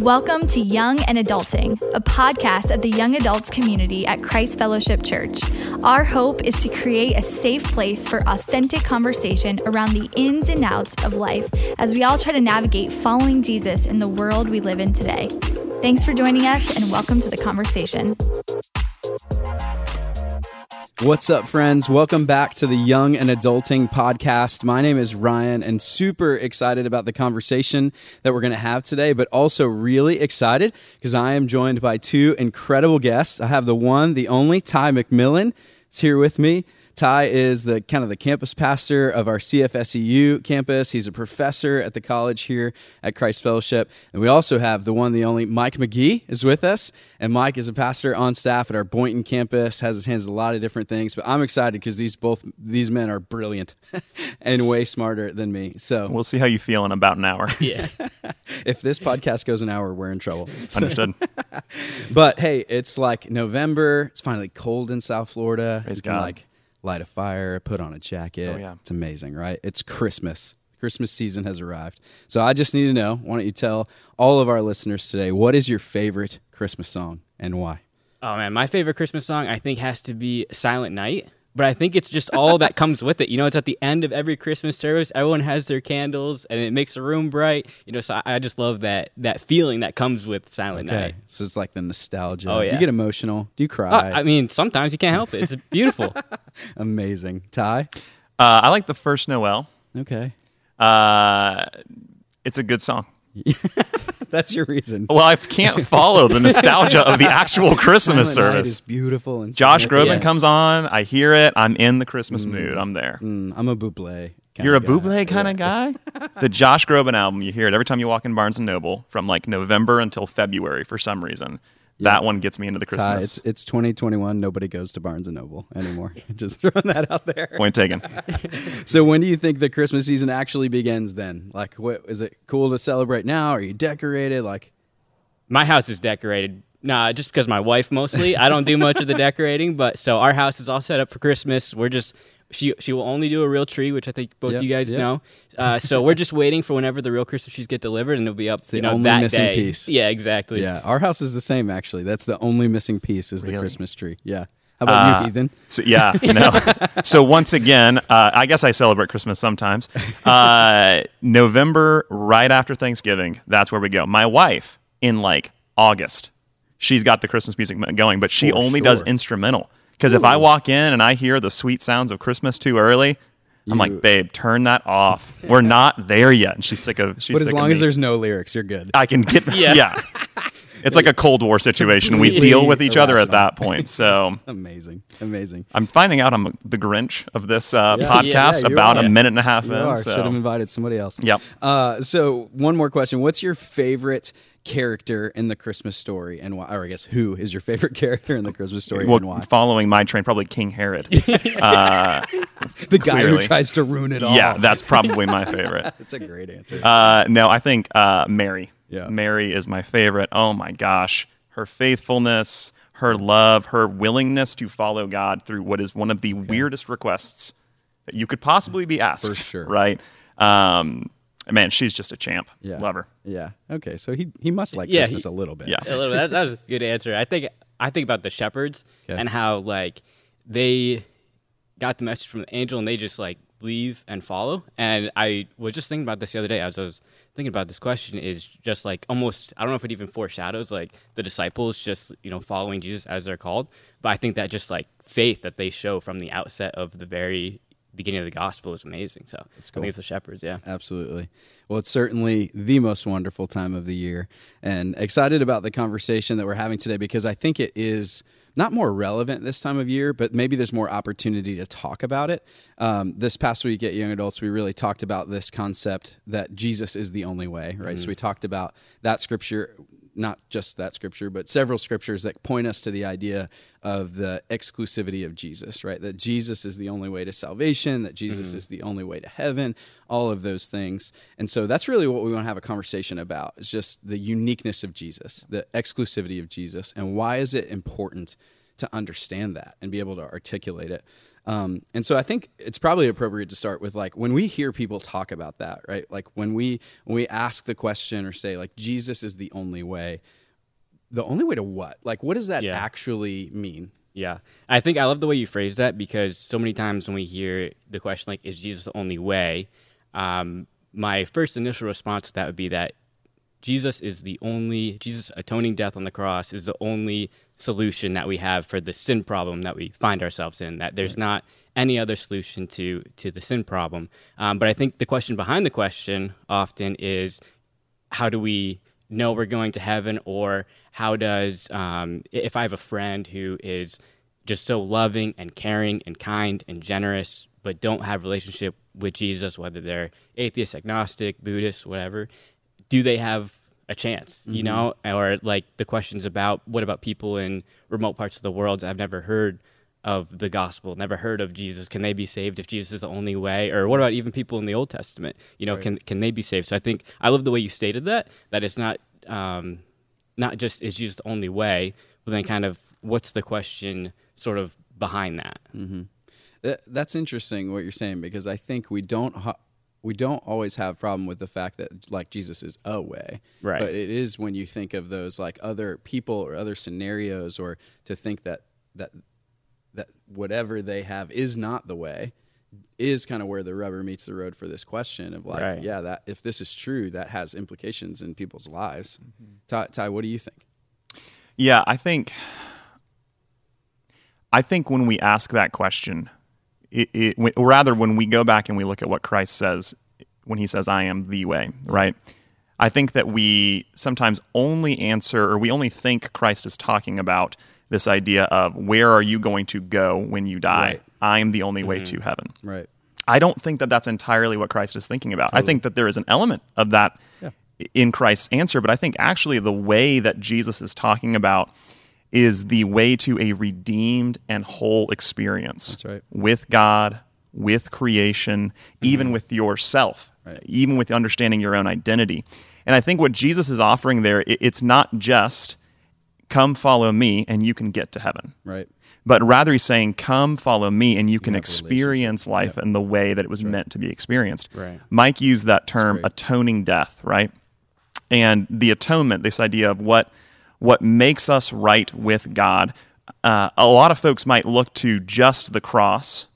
Welcome to Young and Adulting, a podcast of the young adults community at Christ Fellowship Church. Our hope is to create a safe place for authentic conversation around the ins and outs of life as we all try to navigate following Jesus in the world we live in today. Thanks for joining us and welcome to the conversation. What's up, friends? Welcome back to the Young and Adulting podcast. My name is Ryan, and super excited about the conversation that we're going to have today, but also really excited because I am joined by two incredible guests. I have the one, the only, Ty McMillan is here with me. Ty is the kind of the campus pastor of our CFSEU campus. He's a professor at the college here at Christ Fellowship. And we also have the one, the only Mike McGee is with us. And Mike is a pastor on staff at our Boynton campus, has his hands in a lot of different things. But I'm excited because these both these men are brilliant and way smarter than me. So we'll see how you feel in about an hour. Yeah. if this podcast goes an hour, we're in trouble. Understood. but hey, it's like November. It's finally cold in South Florida. Praise it's God. like light a fire, put on a jacket. Oh, yeah. It's amazing, right? It's Christmas. Christmas season has arrived. So I just need to know why don't you tell all of our listeners today what is your favorite Christmas song and why? Oh man, my favorite Christmas song I think has to be Silent Night. But I think it's just all that comes with it. You know, it's at the end of every Christmas service. Everyone has their candles, and it makes the room bright. You know, so I, I just love that that feeling that comes with Silent Okay. Night. This is like the nostalgia. Oh, yeah. You get emotional. Do you cry? Uh, I mean, sometimes you can't help it. It's beautiful. Amazing. Ty? Uh, I like the first Noel. Okay. Uh, it's a good song. That's your reason. Well, I can't follow the nostalgia of the actual Christmas Silent Night service. is beautiful and Josh Groban significant. comes on. I hear it. I'm in the Christmas mood. I'm there. Mm, I'm a Buble. You're a guy. Buble kind of guy. the Josh Groban album, you hear it every time you walk in Barnes and Noble from like November until February for some reason. That one gets me into the Ty, Christmas. it's, it's 2021. Nobody goes to Barnes and Noble anymore. Just throwing that out there. Point taken. So when do you think the Christmas season actually begins? Then, like, what is it cool to celebrate now? Are you decorated? Like, my house is decorated. Nah, just because my wife mostly. I don't do much of the decorating, but so our house is all set up for Christmas. We're just she she will only do a real tree, which I think both Yep, you guys yep. know. Uh, so we're just waiting for whenever the real Christmas trees get delivered, and it'll be up. the you know, only that missing day. piece. Yeah, exactly. yeah, our house is the same. Actually, that's the only missing piece is the Christmas tree. Yeah. How about Uh, you, Ethan? So, yeah, no. so once again, uh, I guess I celebrate Christmas sometimes. Uh, November, right after Thanksgiving, that's where we go. My wife, in like August, she's got the Christmas music going, but she For only does instrumental. Because if I walk in and I hear the sweet sounds of Christmas too early, I'm You- like, babe, turn that off. We're not there yet. And she's sick of. She's But as long as there's no lyrics, you're good. I can get. Yeah. yeah. It's like a Cold War situation. We deal with each other at that point. So Amazing, amazing. I'm finding out I'm the Grinch of this uh, Yeah. podcast Yeah, about a minute and a half You in. so. Should have invited somebody else. Yep. Uh, so one more question: What's your favorite character in the Christmas story, and why? Or I guess who is your favorite character in the Christmas story, well, and why? following my train, probably King Herod. uh, The guy who tries to ruin it all. yeah, that's probably my favorite. that's a great answer. Uh, no, I think uh, Mary. Yeah. Mary is my favorite. Oh my gosh, her faithfulness, her love, her willingness to follow God through what is one of the weirdest requests that you could possibly be asked. For sure. right? Um, man, she's just a champ. yeah. Love her. Yeah. Okay. So he he must like Yeah, Christmas he- a little bit. Yeah. a little bit. That, that was a good answer. I think I think about the shepherds Okay. and how like they got the message from the angel and they just like leave and follow. And I was just thinking about this the other day as I was thinking about this question is just like almost I don't know if it even foreshadows like the disciples just you know following Jesus as they're called, but I think that just like faith that they show from the outset of the very beginning of the gospel is amazing. So it's cool. think it's the shepherds. Yeah. Absolutely. Well, it's certainly the most wonderful time of the year, and excited about the conversation that we're having today because I think it is not more relevant this time of year, but maybe there's more opportunity to talk about it. Um, this past week at Young Adults, we really talked about this concept that Jesus is the only way, right? So we talked about that scripture not just that scripture, but several scriptures that point us to the idea of the exclusivity of Jesus, right? That Jesus is the only way to salvation, that Jesus mm-hmm. is the only way to heaven, all of those things. And so that's really what we want to have a conversation about is just the uniqueness of Jesus, the exclusivity of Jesus, and why is it important to understand that and be able to articulate it. Um, and so I think it's probably appropriate to start with like when we hear people talk about that, right? Like when we when we ask the question or say like Jesus is the only way. The only way to what? Like what does that Yeah. actually mean? Yeah. I think I love the way you phrase that because so many times when we hear the question, like, is Jesus the only way? Um, my first initial response to that would be that Jesus is the only, Jesus atoning death on the cross is the only solution that we have for the sin problem that we find ourselves in, that there's not any other solution to, to the sin problem. Um, but I think the question behind the question often is how do we know we're going to heaven or how does um, if i have a friend who is just so loving and caring and kind and generous but don't have relationship with jesus whether they're atheist agnostic buddhist whatever do they have a chance you know or like the questions about what about people in remote parts of the world i've never heard of the gospel, never heard of Jesus. Can they be saved if Jesus is the only way? Or what about even people in the Old Testament? You know, can can they be saved? So I think I love the way you stated that. That it's not um, not just is Jesus the only way, but then kind of what's the question sort of behind that? That, that's interesting what you're saying because I think we don't we don't always have problem with the fact that like Jesus is a way, Right. But it is when you think of those like other people or other scenarios, or to think that that that whatever they have is not the way is kind of where the rubber meets the road for this question of like, Right. yeah, that if this is true, that has implications in people's lives. Mm-hmm. Ty, Ty, what do you think? Yeah, I think I think when we ask that question, it, it, or rather when we go back and we look at what Christ says when he says I am the way, mm-hmm. right? I think that we sometimes only answer or we only think Christ is talking about this idea of where are you going to go when you die? Right. I am the only way to mm-hmm. heaven. Right. I don't think that that's entirely what Christ is thinking about. I think that there is an element of that in Christ's answer, but I think actually the way that Jesus is talking about is the way to a redeemed and whole experience That's right. with God, with creation, even with yourself, Right. even with understanding your own identity. And I think what Jesus is offering there, it's not just come follow me and you can get to heaven Right. but rather he's saying, "Come, follow me, and you can have experience life in the way that it was meant to be experienced." Right. Mike used that term, atoning death, right? And the atonement, this idea of what what makes us right with God. Uh, a lot of folks might look to just the cross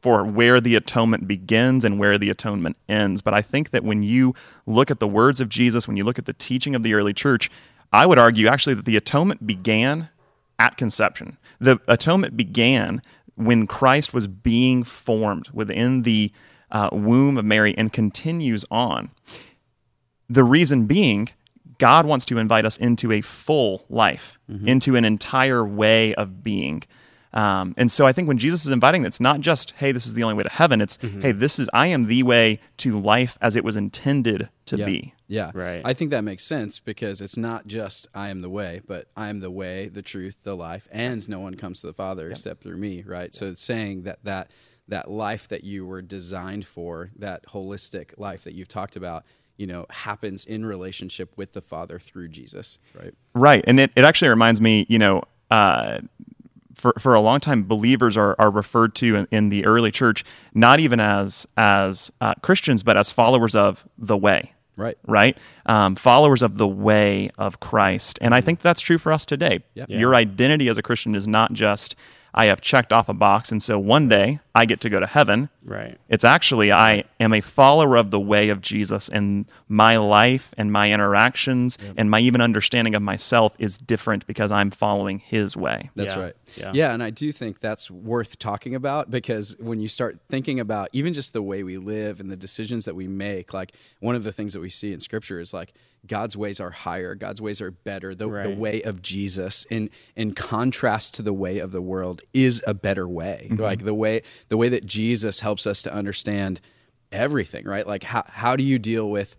for where the atonement begins and where the atonement ends. But I think that when you look at the words of Jesus, when you look at the teaching of the early church, I would argue actually that the atonement began at conception. The atonement began when Christ was being formed within the uh, womb of Mary and continues on. The reason being, God wants to invite us into a full life, into an entire way of being. Um, and so I think when Jesus is inviting, it's not just, hey, this is the only way to heaven. It's, hey, this is, I am the way to life as it was intended to yeah. be. Yeah. Right. I think that makes sense because it's not just I am the way, but I am the way, the truth, the life, and no one comes to the Father except through me, right? So it's saying that that that life that you were designed for, that holistic life that you've talked about, you know, happens in relationship with the Father through Jesus, right? Right. And it, it actually reminds me, you know, uh, for, for a long time, believers are, are referred to in, in the early church not even as as uh, Christians, but as followers of the way. Right. Right. Um, followers of the way of Christ, and I think that's true for us today. Yep. Your identity as a Christian is not just I have checked off a box, and so one day I get to go to heaven. Right. It's actually I am a follower of the way of Jesus, and my life and my interactions and my even understanding of myself is different because I'm following His way. That's Yeah. right. Yeah. Yeah, and I do think that's worth talking about because when you start thinking about even just the way we live and the decisions that we make, like one of the things that we see in scripture is like God's ways are higher, God's ways are better. The, the way of Jesus in in contrast to the way of the world is a better way. Mm-hmm. Like the way the way that Jesus helps us to understand everything, right? Like how how do you deal with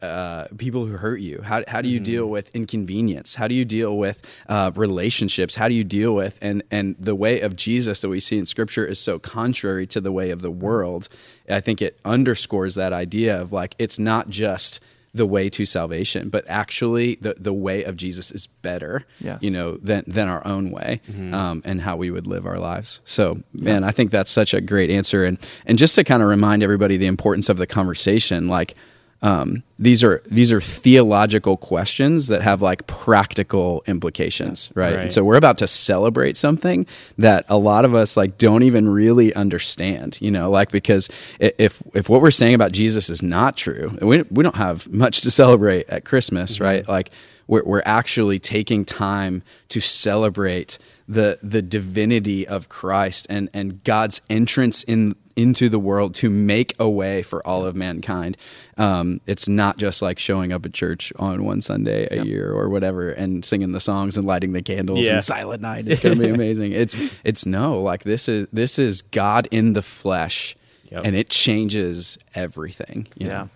uh, people who hurt you? How, how do you deal with inconvenience? How do you deal with uh, relationships? How do you deal with and and the way of Jesus that we see in Scripture is so contrary to the way of the world. I think it underscores that idea of like it's not just the way to salvation, but actually the, the way of Jesus is better, Yes. you know, than, than our own way um, and how we would live our lives. So, man, I think that's such a great answer. And, and just to kind of remind everybody the importance of the conversation, like, um, these are these are theological questions that have like practical implications, right? And Right. so we're about to celebrate something that a lot of us like don't even really understand, you know, like because if if what we're saying about Jesus is not true, we we don't have much to celebrate at Christmas, right? Like we're we're actually taking time to celebrate the the divinity of Christ and and God's entrance in into the world to make a way for all of mankind. Um, it's not just like showing up at church on one Sunday a year or whatever and singing the songs and lighting the candles Yeah. and Silent Night. It's going to be amazing. It's it's no like this is this is God in the flesh, Yep. and it changes everything. You Yeah. know?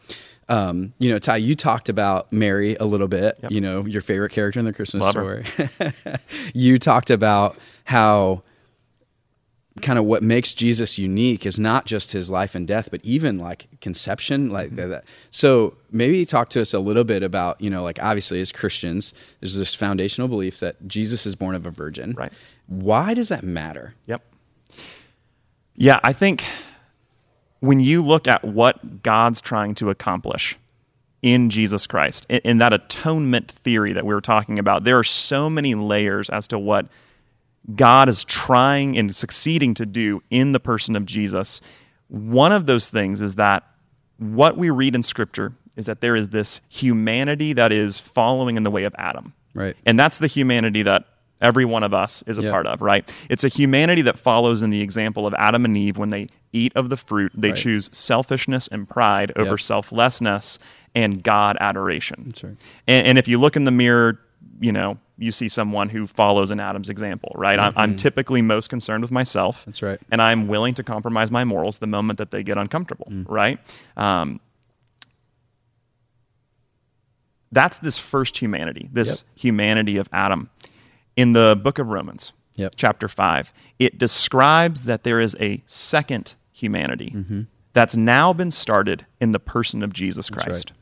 Um, you know, Ty, you talked about Mary a little bit. Yep. You know, your favorite character in the Christmas Love story. you talked about how kind of what makes Jesus unique is not just his life and death, but even like conception, like Mm-hmm. that. So maybe talk to us a little bit about, you know, like obviously as Christians, there's this foundational belief that Jesus is born of a virgin. Right. Why does that matter? Yep. Yeah, I think when you look at what God's trying to accomplish in Jesus Christ, in, in that atonement theory that we were talking about, there are so many layers as to what God is trying and succeeding to do in the person of Jesus. One of those things is that what we read in Scripture is that there is this humanity that is following in the way of Adam. Right. And that's the humanity that every one of us is a Yeah. part of, right? It's a humanity that follows in the example of Adam and Eve when they eat of the fruit, they Right. choose selfishness and pride over Yep. selflessness and God adoration. That's right. And, and if you look in the mirror, you know, you see someone who follows in Adam's example, right? I'm, I'm typically most concerned with myself. Mm-hmm. That's right. And I'm willing to compromise my morals the moment that they get uncomfortable, Mm. right? Um, that's this first humanity, this Yep. humanity of Adam. In the book of Romans, Yep. chapter 5, it describes that there is a second humanity Mm-hmm. that's now been started in the person of Jesus right. Christ.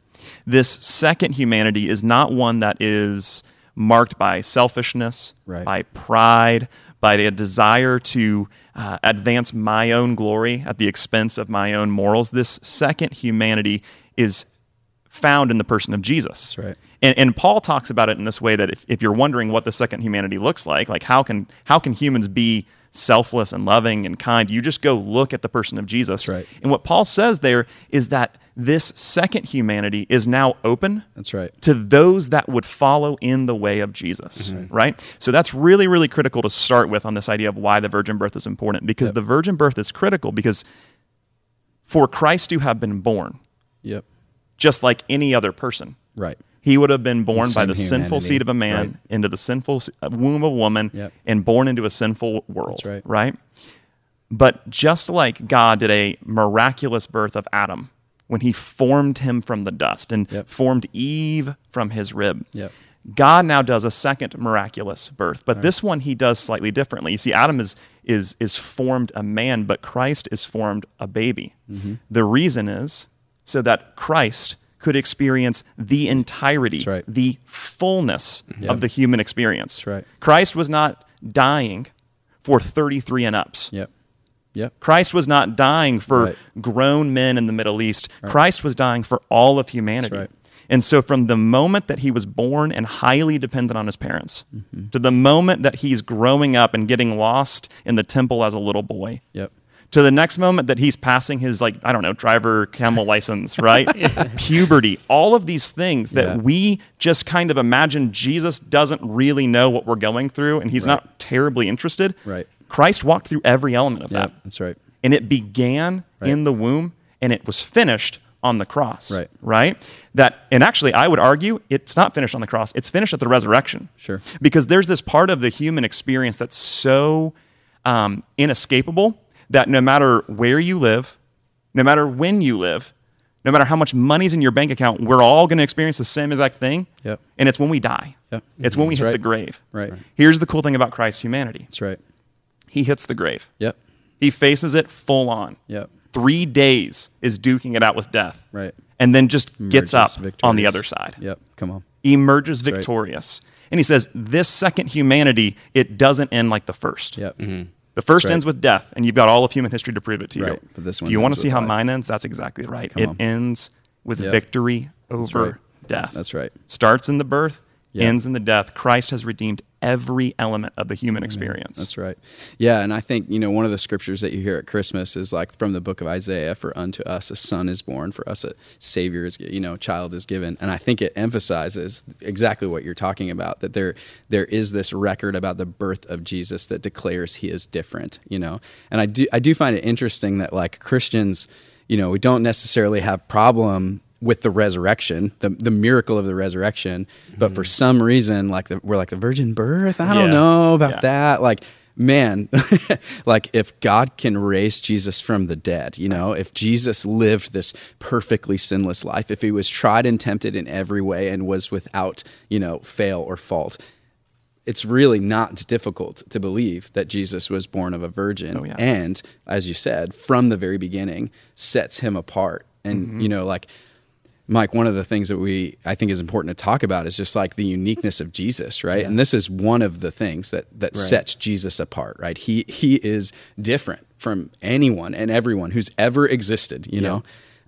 This second humanity is not one that is marked by selfishness, Right. by pride, by a desire to uh, advance my own glory at the expense of my own morals. This second humanity is found in the person of Jesus. right. And, and Paul talks about it in this way that if, if you're wondering what the second humanity looks like, like how can how can humans be selfless and loving and kind? You just go look at the person of Jesus. right. And what Paul says there is that this second humanity is now open That's right. to those that would follow in the way of Jesus, Mm-hmm. right? So that's really, really critical to start with on this idea of why the virgin birth is important because the virgin birth is critical because for Christ to have been born, Yep. just like any other person, Right. he would have been born by Same the sinful seed of a man Right. into the sinful uh, womb of a woman Yep. and born into a sinful world, That's right. right? But just like God did a miraculous birth of Adam when he formed him from the dust and Yep. formed Eve from his rib, Yep. God now does a second miraculous birth, but this one he does slightly differently. You see, Adam is is is formed a man, but Christ is formed a baby. Mm-hmm. The reason is so that Christ could experience the entirety, right. the fullness Yep. of the human experience. Right. Christ was not dying for 33 and ups. Yep. Yep. Christ was not dying for Right. grown men in the Middle East. Christ was dying for all of humanity. right. And so, from the moment that he was born and highly dependent on his parents, Mm-hmm. to the moment that he's growing up and getting lost in the temple as a little boy, Yep. to the next moment that he's passing his, like, I don't know, driver camel license, right? Puberty, all of these things that Yeah. we just kind of imagine Jesus doesn't really know what we're going through and he's not terribly interested. Right. Christ walked through every element of Yep. that. That's right. And it began Right. in the womb and it was finished on the cross. Right. Right? That and actually I would argue it's not finished on the cross, it's finished at the resurrection. Sure. Because there's this part of the human experience that's so um, inescapable that no matter where you live, no matter when you live, no matter how much money's in your bank account, we're all going to experience the same exact thing. Yep. And it's when we die. Yep. It's when we That's hit right. the grave. Right. Here's the cool thing about Christ's humanity. That's right. He hits the grave. Yep. He faces it full on. Yep. three days is duking it out with death. Right. And then just gets up Emerges on the other side. Yep. Come on. Emerges right. victorious. And he says, this second humanity, it doesn't end like the first. Yep. Mm-hmm. The first right. ends with death, and you've got all of human history to prove it to you. Right, but this If one you want to see how life. mine ends? That's exactly right. Come it on. ends with Yep. victory over right. death. That's right. Starts in the birth, Yeah. ends in the death. Christ has redeemed every element of the human experience. That's right. Yeah, and I think you know one of the scriptures that you hear at Christmas is like from the book of Isaiah, "For unto us a son is born, for us a savior is, you know, child is given." And I think it emphasizes exactly what you're talking about that there there is this record about the birth of Jesus that declares he is different. You know, and I do I do find it interesting that like Christians, you know, we don't necessarily have problem with the resurrection, the the miracle of the resurrection, but for some reason, like the, we're like the virgin birth. I don't Yeah. know about Yeah. that. Like, man, like if God can raise Jesus from the dead, you know, if Jesus lived this perfectly sinless life, if he was tried and tempted in every way and was without, you know, fail or fault, it's really not difficult to believe that Jesus was born of a virgin Oh, yeah. and as you said from the very beginning sets him apart and Mm-hmm. you know like Mike, one of the things that we I think is important to talk about is just like the uniqueness of Jesus, right? And this is one of the things that that sets Jesus apart, right? He he is different from anyone and everyone who's ever existed, you know.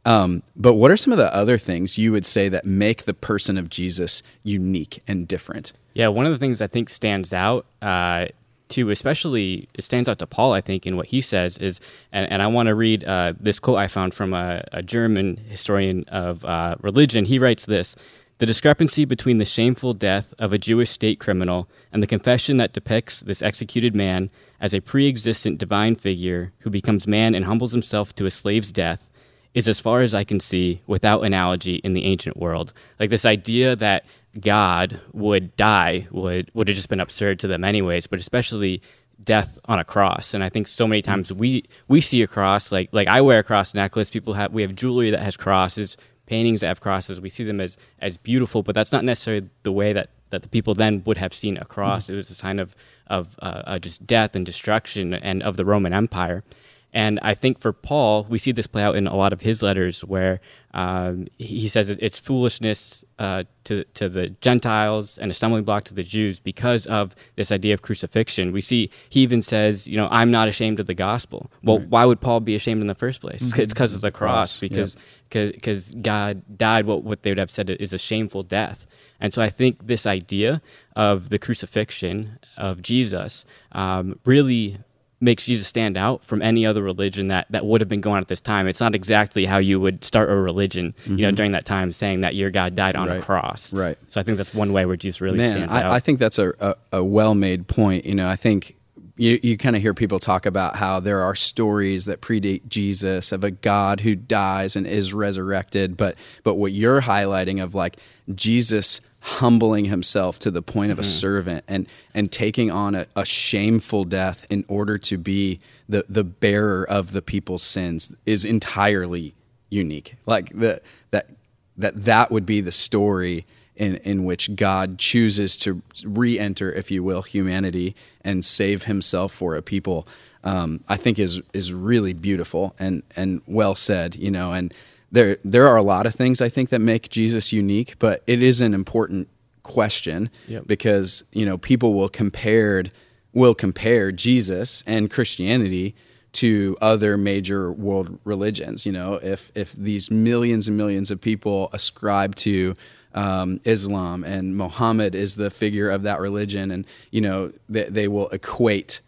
Um, but what are some of the other things you would say that make the person of Jesus unique and different? Yeah, one of the things I think stands out uh, to, especially it stands out to Paul, I think, in what he says is, and, and I want to read uh, this quote I found from a, a German historian of uh, religion. He writes this. The discrepancy between the shameful death of a Jewish state criminal and the confession that depicts this executed man as a pre existent divine figure who becomes man and humbles himself to a slave's death is as far as I can see without analogy in the ancient world. Like this idea that God would die would would have just been absurd to them anyways, but especially death on a cross. And I think so many times we we see a cross like like I wear a cross necklace, people have we have jewelry that has crosses, paintings that have crosses. We see them as as beautiful, but that's not necessarily the way that that the people then would have seen a cross. It was a sign of of uh, uh, just death and destruction and of the Roman Empire. And I think for Paul, we see this play out in a lot of his letters where um, he says it's foolishness uh, to, to the Gentiles and a stumbling block to the Jews because of this idea of crucifixion. We see he even says, you know, I'm not ashamed of the gospel. Well, why would Paul be ashamed in the first place? It's because of the cross, because because God died what, what they would have said is a shameful death. And so I think this idea of the crucifixion of Jesus um, really makes Jesus stand out from any other religion that, that would have been going on at this time. It's not exactly how you would start a religion, you know, during that time, saying that your God died on Mm-hmm. Right. a cross. Right. So I think that's one way where Jesus really Man, stands out. I, I think that's a, a, a well made point. You know, I think you, you kind of hear people talk about how there are stories that predate Jesus of a God who dies and is resurrected, but but what you're highlighting of like Jesus humbling himself to the point of a servant and and taking on a, a shameful death in order to be the the bearer of the people's sins is entirely unique. Like the that that that would be the story in, in which God chooses to re-enter, if you will, humanity and save Himself for a people, um, I think is is really beautiful and and well said. You know, and there there are a lot of things I think that make Jesus unique, but it is an important question Yep. because you know people will compared will compare Jesus and Christianity to other major world religions. You know, if if these millions and millions of people ascribe to um, Islam and Muhammad is the figure of that religion, and you know they, they will equate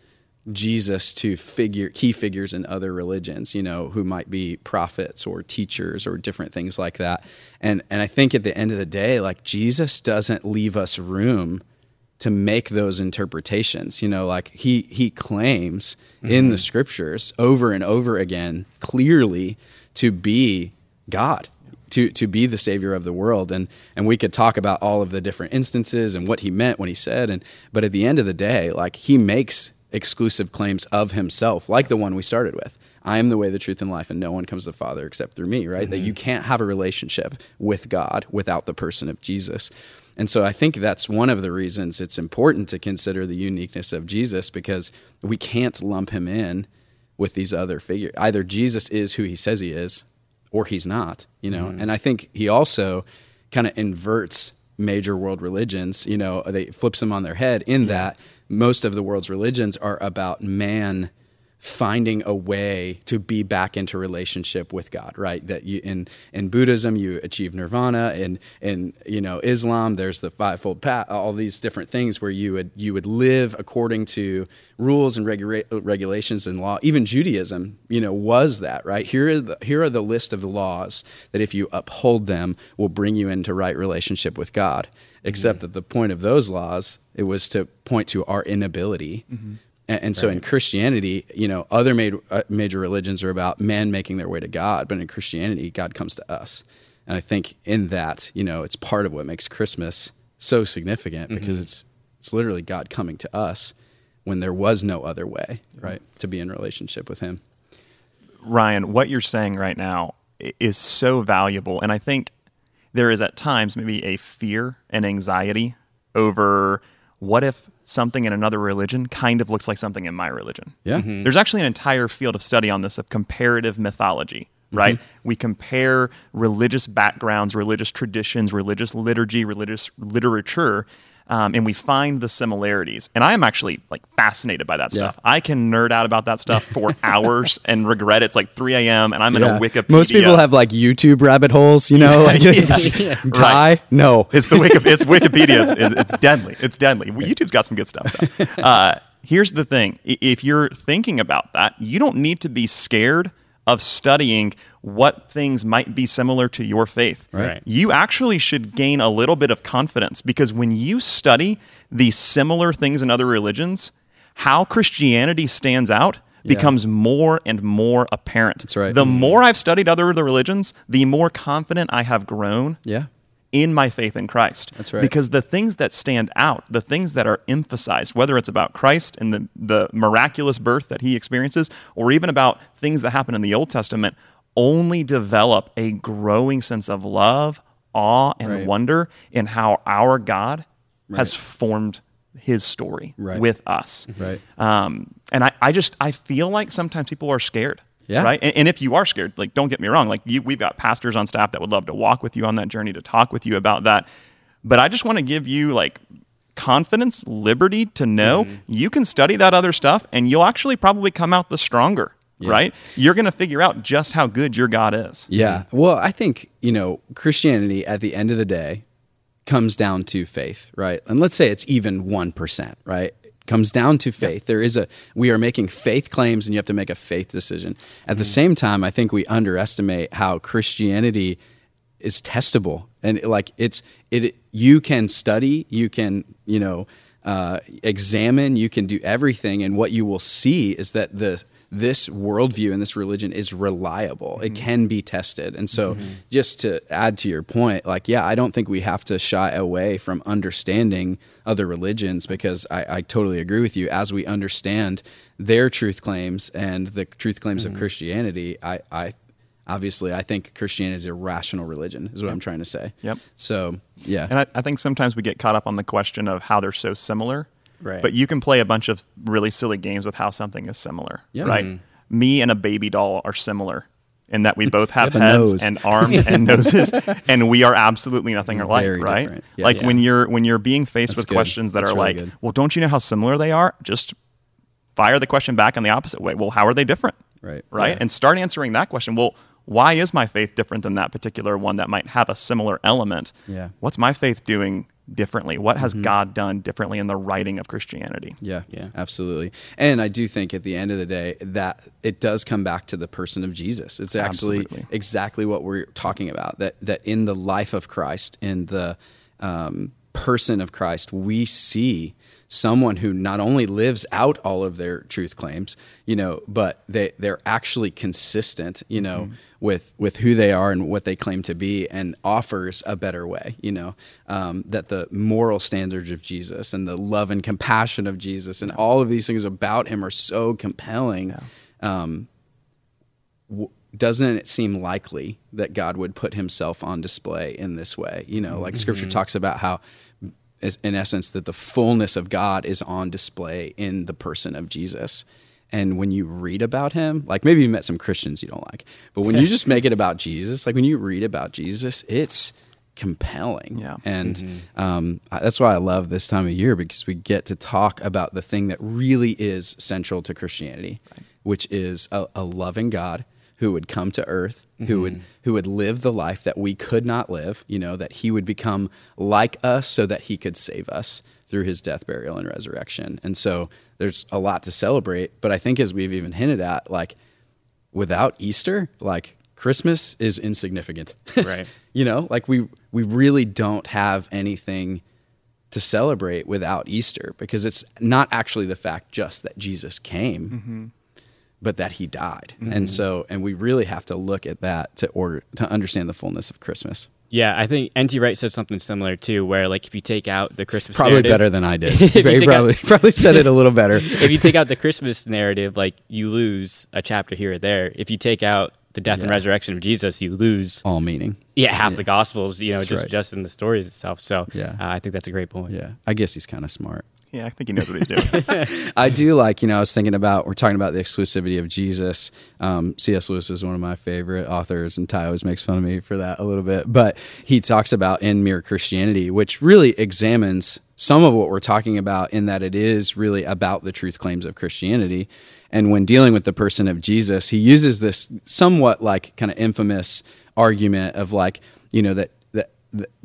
Jesus to figure key figures in other religions, you know, who might be prophets or teachers or different things like that. And and I think at the end of the day, like Jesus doesn't leave us room to make those interpretations. You know, like he he claims in the mm-hmm. scriptures over and over again clearly to be God. To, to be the savior of the world and and we could talk about all of the different instances and what he meant when he said and but at the end of the day like he makes exclusive claims of himself like the one we started with i am the way the truth and life and no one comes to the father except through me right that mm-hmm. you can't have a relationship with god without the person of jesus and so I think that's one of the reasons it's important to consider the uniqueness of Jesus because we can't lump him in with these other figures. Either Jesus is who he says he is, or he's not. You know, mm-hmm. and I think he also kind of inverts major world religions. You know, they flips them on their head in that most of the world's religions are about man finding a way to be back into relationship with God, right? That you in in Buddhism you achieve nirvana, and in you know Islam there's the fivefold path, all these different things where you would you would live according to rules and regula- regulations and law. Even Judaism, you know, was that right? Here are the, here are the list of the laws that if you uphold them will bring you into right relationship with God. Except mm-hmm. that the point of those laws it was to point to our inability. Mm-hmm. And, and so in Christianity, you know, other major, uh, major religions are about man making their way to God, but in Christianity, God comes to us. And I think in that, you know, it's part of what makes Christmas so significant because it's it's literally God coming to us when there was no other way, right, to be in relationship with Him. Ryan, what you're saying right now is so valuable. And I think there is at times maybe a fear and anxiety over what if something in another religion kind of looks like something in my religion. Yeah. Mm-hmm. There's actually an entire field of study on this of comparative mythology, mm-hmm. right? We compare religious backgrounds, religious traditions, religious liturgy, religious literature, um, and we find the similarities. And I am actually like fascinated by that Yeah. stuff. I can nerd out about that stuff for hours and regret it's like 3 a.m. and I'm in a Wikipedia. Most people have like YouTube rabbit holes, you know, like Yes. Ty. Right. No, It's the Wiki, it's Wikipedia. It's, it's deadly. It's deadly. Well, YouTube's got some good stuff. Though. Uh, here's the thing: if you're thinking about that, you don't need to be scared of studying what things might be similar to your faith. Right. You actually should gain a little bit of confidence because when you study the similar things in other religions, how Christianity stands out becomes more and more apparent. That's right. The mm-hmm. more I've studied other religions, the more confident I have grown yeah, in my faith in Christ. That's right. Because the things that stand out, the things that are emphasized, whether it's about Christ and the, the miraculous birth that he experiences, or even about things that happen in the Old Testament, only develop a growing sense of love, awe, and Right. wonder in how our God has formed his story Right. with us. Right. Um, and I, I just I feel like sometimes people are scared. Yeah. Right. And, and if you are scared, like don't get me wrong, like you, we've got pastors on staff that would love to walk with you on that journey to talk with you about that. But I just want to give you like confidence, liberty to know Mm-hmm. you can study that other stuff and you'll actually probably come out the stronger. Right. You're going to figure out just how good your God is. Yeah. Well, I think, you know, Christianity at the end of the day comes down to faith, right? And let's say it's even 1%, right? Comes down to faith. There is a we are making faith claims and you have to make a faith decision. At the same time, I think we underestimate how Christianity is testable and like it's it you can study, you can, you know, uh, examine, you can do everything, and what you will see is that the this worldview and this religion is reliable. It mm-hmm. can be tested, and so mm-hmm. just to add to your point, like yeah, I don't think we have to shy away from understanding other religions because I, I totally agree with you. As we understand their truth claims and the truth claims of mm-hmm. Christianity, I, I obviously I think Christianity is a rational religion. Is what I'm trying to say. Yep. So yeah, And I, I think sometimes we get caught up on the question of how they're so similar. Right. But you can play a bunch of really silly games with how something is similar. Yeah. Right. Mm-hmm. Me and a baby doll are similar in that we both have A heads and arms and noses, and we are absolutely nothing alike. Very right. different. Yeah. Like Yeah. when you're when you're being faced That's with good. questions that That's are really like, good. well, don't you know how similar they are? Just fire the question back in the opposite way. Well, how are they different? Right. Right. Yeah. And start answering that question. Well, why is my faith different than that particular one that might have a similar element? Yeah. What's my faith doing differently? What has God done differently in the writing of Christianity? Yeah, Yeah. absolutely. And I do think at the end of the day that it does come back to the person of Jesus. It's actually Absolutely. exactly what we're talking about. That that in the life of Christ, in the um, person of Christ, we see someone who not only lives out all of their truth claims, you know, but they they're actually consistent, you know, Mm-hmm. with with who they are and what they claim to be, and offers a better way, you know, um, that the moral standards of Jesus and the love and compassion of Jesus and all of these things about him are so compelling. Um, w- doesn't it seem likely that God would put himself on display in this way? You know, like scripture talks about how, in essence, that the fullness of God is on display in the person of Jesus. And when you read about him, like maybe you met some Christians you don't like, but when you just make it about Jesus, like when you read about Jesus, it's compelling. Yeah. And um, that's why I love this time of year because we get to talk about the thing that really is central to Christianity, which is a, a loving God who would come to earth, who would mm-hmm. who would live the life that we could not live, you know, that he would become like us so that he could save us through his death, burial, and resurrection. And so there's a lot to celebrate. But I think as we've even hinted at, like without Easter, like Christmas is insignificant. Right. you know, like we we really don't have anything to celebrate without Easter because it's not actually the fact just that Jesus came, mm-hmm. But that he died. And so and we really have to look at that to order to understand the fullness of Christmas. Yeah, I think N.T. Wright said something similar too, where like if you take out the Christmas Probably narrative- better than I did. If you out- probably probably said it a little better. if you take out the Christmas narrative, like you lose a chapter here or there. If you take out the death and resurrection of Jesus, you lose All meaning. yeah half the Gospels. You know, That's just right. just in the stories itself. So Yeah. uh, I think that's a great point. Yeah. I guess he's kind of smart. Yeah, I think he knows what he's doing. I do like, you know, I was thinking about, we're talking about the exclusivity of Jesus. Um, C.S. Lewis is one of my favorite authors, and Ty always makes fun of me for that a little bit. But he talks about in Mere Christianity, which really examines some of what we're talking about in that it is really about the truth claims of Christianity. And when dealing with the person of Jesus, he uses this somewhat like kind of infamous argument of like, you know, that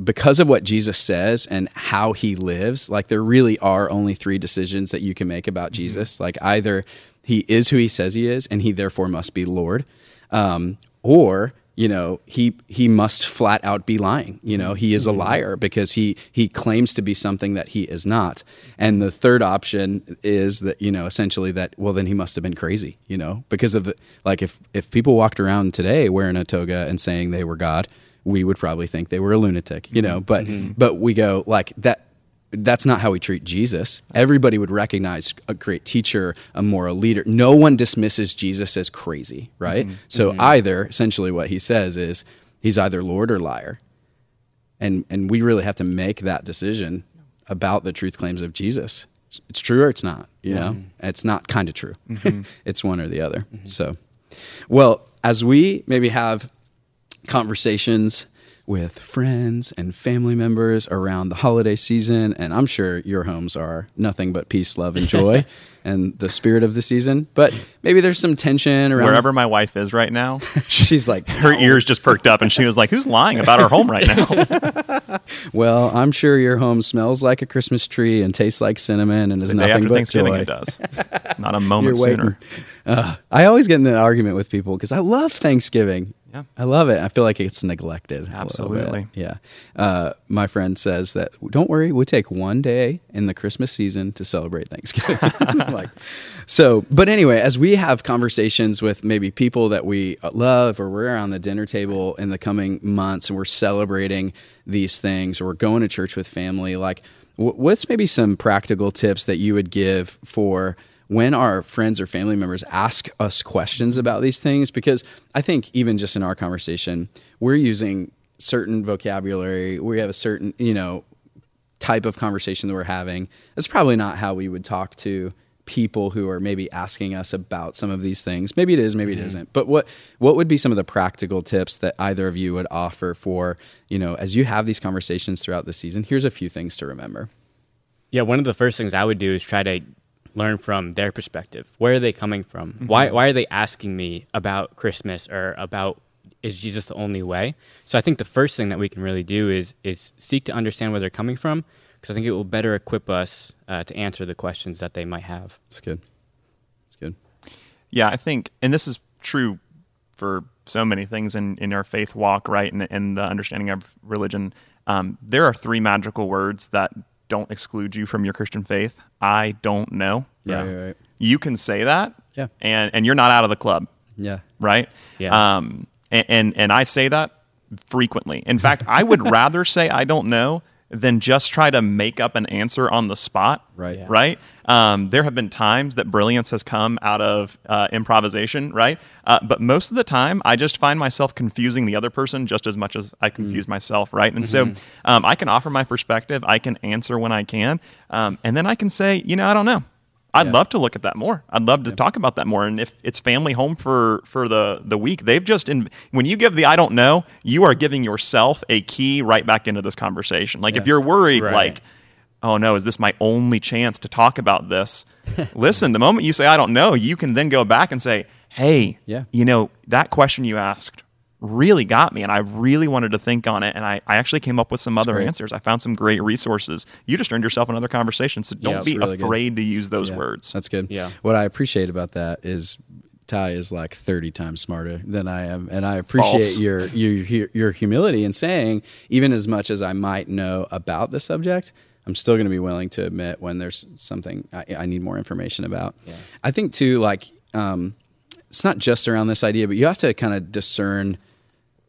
because of what Jesus says and how he lives, like there really are only three decisions that you can make about Jesus. Like either he is who he says he is, and he therefore must be Lord, um, or you know he he must flat out be lying. You know he is a liar because he he claims to be something that he is not. And the third option is that you know essentially that well then he must have been crazy. You know because of the like if if people walked around today wearing a toga and saying they were God we would probably think they were a lunatic, you know. Mm-hmm. But mm-hmm. but we go like that. That's not how we treat Jesus. Everybody would recognize a great teacher, a moral leader. No one dismisses Jesus as crazy, right? Mm-hmm. So either essentially what he says is he's either Lord or liar, and and we really have to make that decision about the truth claims of Jesus. It's true or it's not. You know, it's not kind of true. it's one or the other. So, well, as we maybe have conversations with friends and family members around the holiday season. And I'm sure your homes are nothing but peace, love, and joy and the spirit of the season. But maybe there's some tension around Wherever my wife is right now, she's like, her ears just perked up and she was like, Who's lying about our home right now? Well, I'm sure your home smells like a Christmas tree and tastes like cinnamon and is The nothing after but Thanksgiving, joy. it does. Not a moment sooner. Uh, I always get in an argument with people because I love Thanksgiving. Yeah. I love it. I feel like it's neglected. a little bit. Absolutely. Yeah. Uh, my friend says that don't worry, we take one day in the Christmas season to celebrate Thanksgiving. like, so, but anyway, as we have conversations with maybe people that we love, or we're around the dinner table in the coming months, and we're celebrating these things, or we're going to church with family, like, wh- what's maybe some practical tips that you would give for? When our friends or family members ask us questions about these things, because I think even just in our conversation, we're using certain vocabulary, we have a certain, you know, type of conversation that we're having. That's probably not how we would talk to people who are maybe asking us about some of these things. Maybe it is, maybe it mm-hmm. isn't. But what what would be some of the practical tips that either of you would offer for, you know, as you have these conversations throughout the season? Here's a few things to remember. Yeah, one of the first things I would do is try to learn from their perspective. Where are they coming from? Why why are they asking me about Christmas or about is Jesus the only way? So I think the first thing that we can really do is is seek to understand where they're coming from because I think it will better equip us uh, to answer the questions that they might have. It's good. It's good. Yeah, I think, and this is true for so many things in, in our faith walk, right? And in the understanding of religion. Um, there are three magical words that don't exclude you from your Christian faith. I don't know. Yeah. Right, right, right. You can say that, Yeah. and and you're not out of the club, Yeah. right? Yeah. Um, and, and and I say that frequently. In fact, I would rather say I don't know than just try to make up an answer on the spot. Right. Yeah. Right. Um, there have been times that brilliance has come out of uh, improvisation. Right. Uh, but most of the time, I just find myself confusing the other person just as much as I confuse myself. Right. And so um, I can offer my perspective. I can answer when I can, um, and then I can say, you know, I don't know. I'd Yeah. love to look at that more. I'd love to talk about that more. And if it's family home for for the the week, they've just in when you give the I don't know, you are giving yourself a key right back into this conversation. Like if you're worried, Right. like, oh no, is this my only chance to talk about this? Listen, the moment you say I don't know, you can then go back and say, hey, Yeah. you know that question you asked really got me and I really wanted to think on it and I, I actually came up with some other great. answers. I found some great resources. You just earned yourself another conversation. So don't Yeah, be it's really good. afraid to use those Yeah, words. That's good. Yeah. What I appreciate about that is Ty is like 30 times smarter than I am. And I appreciate your, your, your humility in saying, even as much as I might know about the subject, I'm still going to be willing to admit when there's something I, I need more information about. I think too, like, um, it's not just around this idea, but you have to kind of discern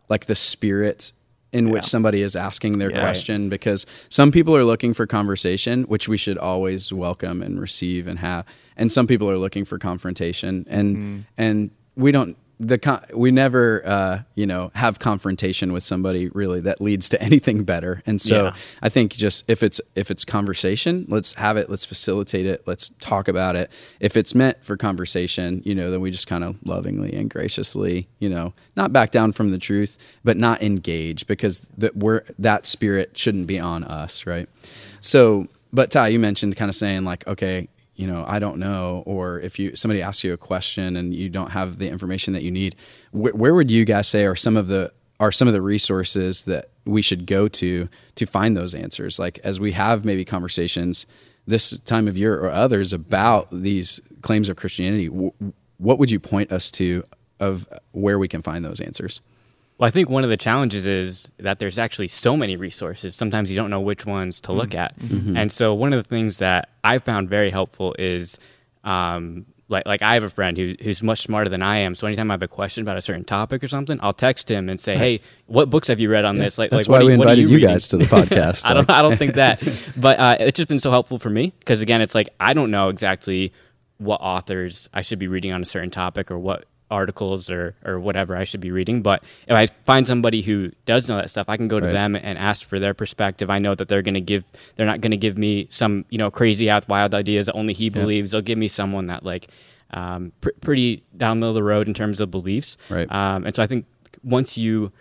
like the spirit in which somebody is asking their Yeah. question because some people are looking for conversation which we should always welcome and receive and have and some people are looking for confrontation and Mm-hmm. and we don't the con- we never uh, you know have confrontation with somebody really that leads to anything better and so Yeah. I think just if it's if it's conversation, let's have it, let's facilitate it, let's talk about it. If it's meant for conversation, you know, then we just kind of lovingly and graciously, you know, not back down from the truth, but not engage because that we're that spirit shouldn't be on us, right? So, but Ty, you mentioned kind of saying like, okay, you know, I don't know, or if you somebody asks you a question and you don't have the information that you need, wh- where would you guys say are some of the are some of the resources that we should go to to find those answers? Like as we have maybe conversations this time of year or others about these claims of Christianity, w- what would you point us to of where we can find those answers? Well, I think one of the challenges is that there's actually so many resources. Sometimes you don't know which ones to look at. And so one of the things that I found very helpful is um, like like I have a friend who, who's much smarter than I am. So anytime I have a question about a certain topic or something, I'll text him and say, "Hey, what books have you read on this?" Like, That's like what why we you- invited you reading? guys to the podcast. I don't I don't think that, but uh, it's just been so helpful for me because again, it's like I don't know exactly what authors I should be reading on a certain topic or what articles or or whatever I should be reading. But if I find somebody who does know that stuff, I can go to Right. them and ask for their perspective. I know that they're going to give they're not going to give me some you know crazy out wild ideas that only he believes. They'll give me someone that like um, pr- pretty down the middle of the road in terms of beliefs. Right. Um, and so I think once you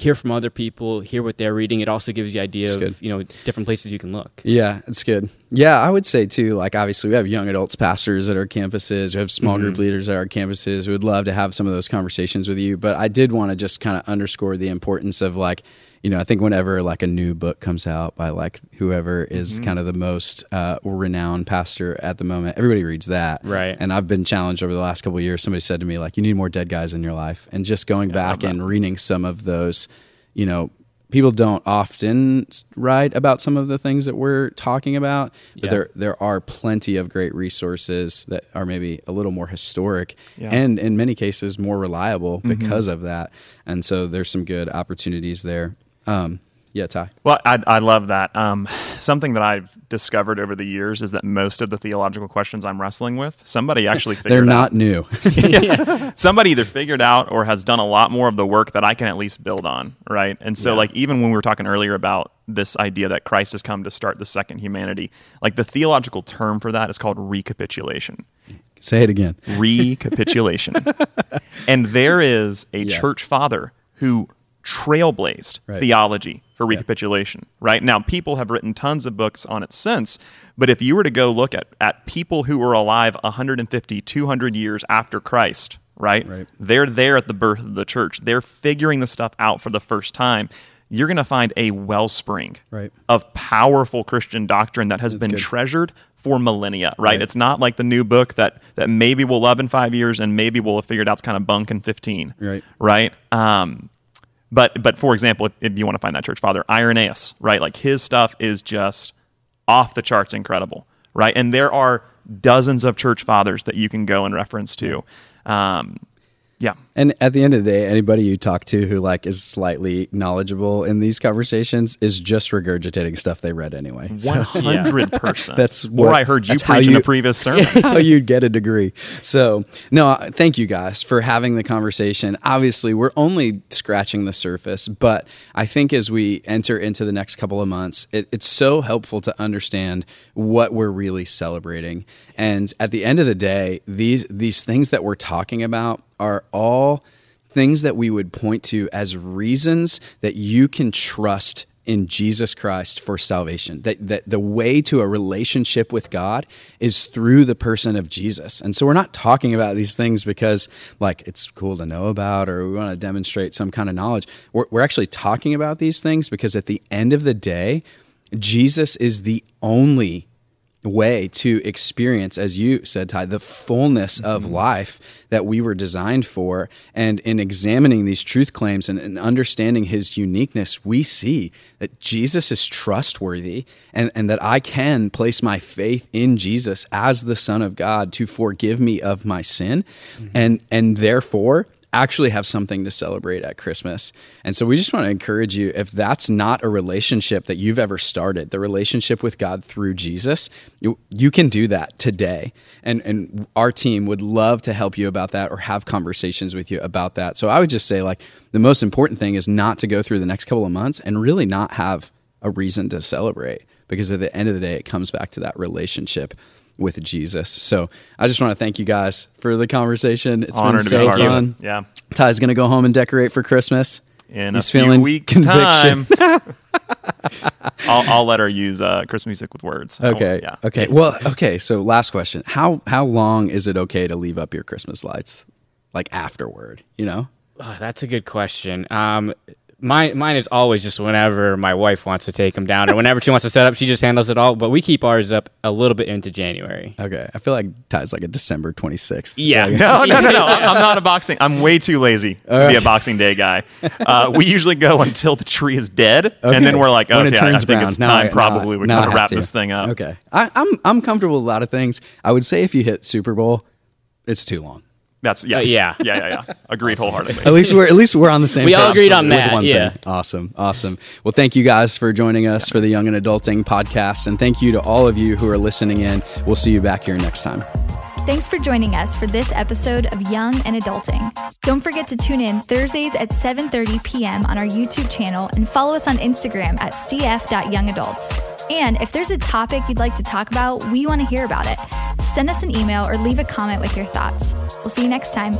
hear from other people, hear what they're reading, it also gives you idea of good. you know different places you can look. Yeah, it's good. Yeah, I would say too, like obviously we have young adults pastors at our campuses, we have small group mm-hmm. leaders at our campuses. We would love to have some of those conversations with you. But I did want to just kind of underscore the importance of like, you know, I think whenever like a new book comes out by like whoever is kind of the most uh, renowned pastor at the moment, everybody reads that. Right. And I've been challenged over the last couple of years. Somebody said to me, like, you need more dead guys in your life. And just going back and reading some of those, you know, people don't often write about some of the things that we're talking about, but Yeah. there there are plenty of great resources that are maybe a little more historic Yeah. and in many cases more reliable because of that. And so there's some good opportunities there. Um, yeah, Ty. Well, I, I love that. Um, something that I've discovered over the years is that most of the theological questions I'm wrestling with, somebody actually figured They're out. not new. somebody either figured out or has done a lot more of the work that I can at least build on, right? And so, Yeah. like, even when we were talking earlier about this idea that Christ has come to start the second humanity, like the theological term for that is called recapitulation. Say it again. Recapitulation. and there is a Yeah. church father who trailblazed Right. theology for recapitulation, right? Now, people have written tons of books on it since, but if you were to go look at, at people who were alive 150, 200 years after Christ, right? Right. They're there at the birth of the church. They're figuring the stuff out for the first time. You're going to find a wellspring Right. of powerful Christian doctrine that has been good. treasured for millennia, right? Right. It's not like the new book that that maybe we'll love in five years and maybe we'll have figured out it's kind of bunk in 15. Right. Right. Um, but but for example, if, if you want to find that church father, Irenaeus, right? Like his stuff is just off the charts incredible, right? And there are dozens of church fathers that you can go and reference to. Um, yeah. And at the end of the day, anybody you talk to who like is slightly knowledgeable in these conversations is just regurgitating stuff they read anyway. One hundred percent. That's or what- I heard you preach in a previous sermon. how you'd get a degree. So, no, thank you guys for having the conversation. Obviously, we're only scratching the surface, but I think as we enter into the next couple of months, it, it's so helpful to understand what we're really celebrating. And at the end of the day, these these things that we're talking about are all things that we would point to as reasons that you can trust in Jesus Christ for salvation. That, that the way to a relationship with God is through the person of Jesus. And so we're not talking about these things because like it's cool to know about or we want to demonstrate some kind of knowledge. We're, we're actually talking about these things because at the end of the day, Jesus is the only way to experience, as you said, Ty, the fullness of mm-hmm. life that we were designed for. And in examining these truth claims and, and understanding his uniqueness, we see that Jesus is trustworthy and, and that I can place my faith in Jesus as the Son of God to forgive me of my sin. Mm-hmm. And and therefore actually have something to celebrate at Christmas. And so we just want to encourage you if that's not a relationship that you've ever started, the relationship with God through Jesus, you, you can do that today. And and our team would love to help you about that or have conversations with you about that. So I would just say like the most important thing is not to go through the next couple of months and really not have a reason to celebrate because at the end of the day it comes back to that relationship with Jesus. So I just want to thank you guys for the conversation. It's Honored been to so be part fun. of. Yeah. Ty's gonna go home and decorate for Christmas. In He's a few feeling weeks' conviction. time. I'll, I'll let her use uh, Christmas music with words. Okay. yeah. Okay. Well, okay. So last question. How how long is it okay to leave up your Christmas lights? Like afterward, you know? Oh, that's a good question. Um, mine, mine is always just whenever my wife wants to take them down or whenever she wants to set up, she just handles it all. But we keep ours up a little bit into January. Okay. I feel like Ty's like a December twenty sixth. Yeah. No, no, no, no. I'm I'm not a boxing. I'm way too lazy to be a Boxing Day guy. Uh, we usually go until the tree is dead, and then we're like, When okay, it I, I think brown. it's Now time. I- now probably I- we now I gotta wrap to. this thing up. Okay. I, I'm I'm comfortable with a lot of things. I would say if you hit Super Bowl, it's too long. That's yeah, Uh, yeah. yeah, yeah, yeah. Agreed wholeheartedly. At least we're at least we're on the same. We all agreed on that, one yeah. thing. Awesome, awesome. Well, thank you guys for joining us for the Young and Adulting podcast, and thank you to all of you who are listening in. We'll see you back here next time. Thanks for joining us for this episode of Young and Adulting. Don't forget to tune in Thursdays at 7:30 p.m. on our YouTube channel and follow us on Instagram at cf.youngadults. And if there's a topic you'd like to talk about, we want to hear about it. Send us an email or leave a comment with your thoughts. We'll see you next time.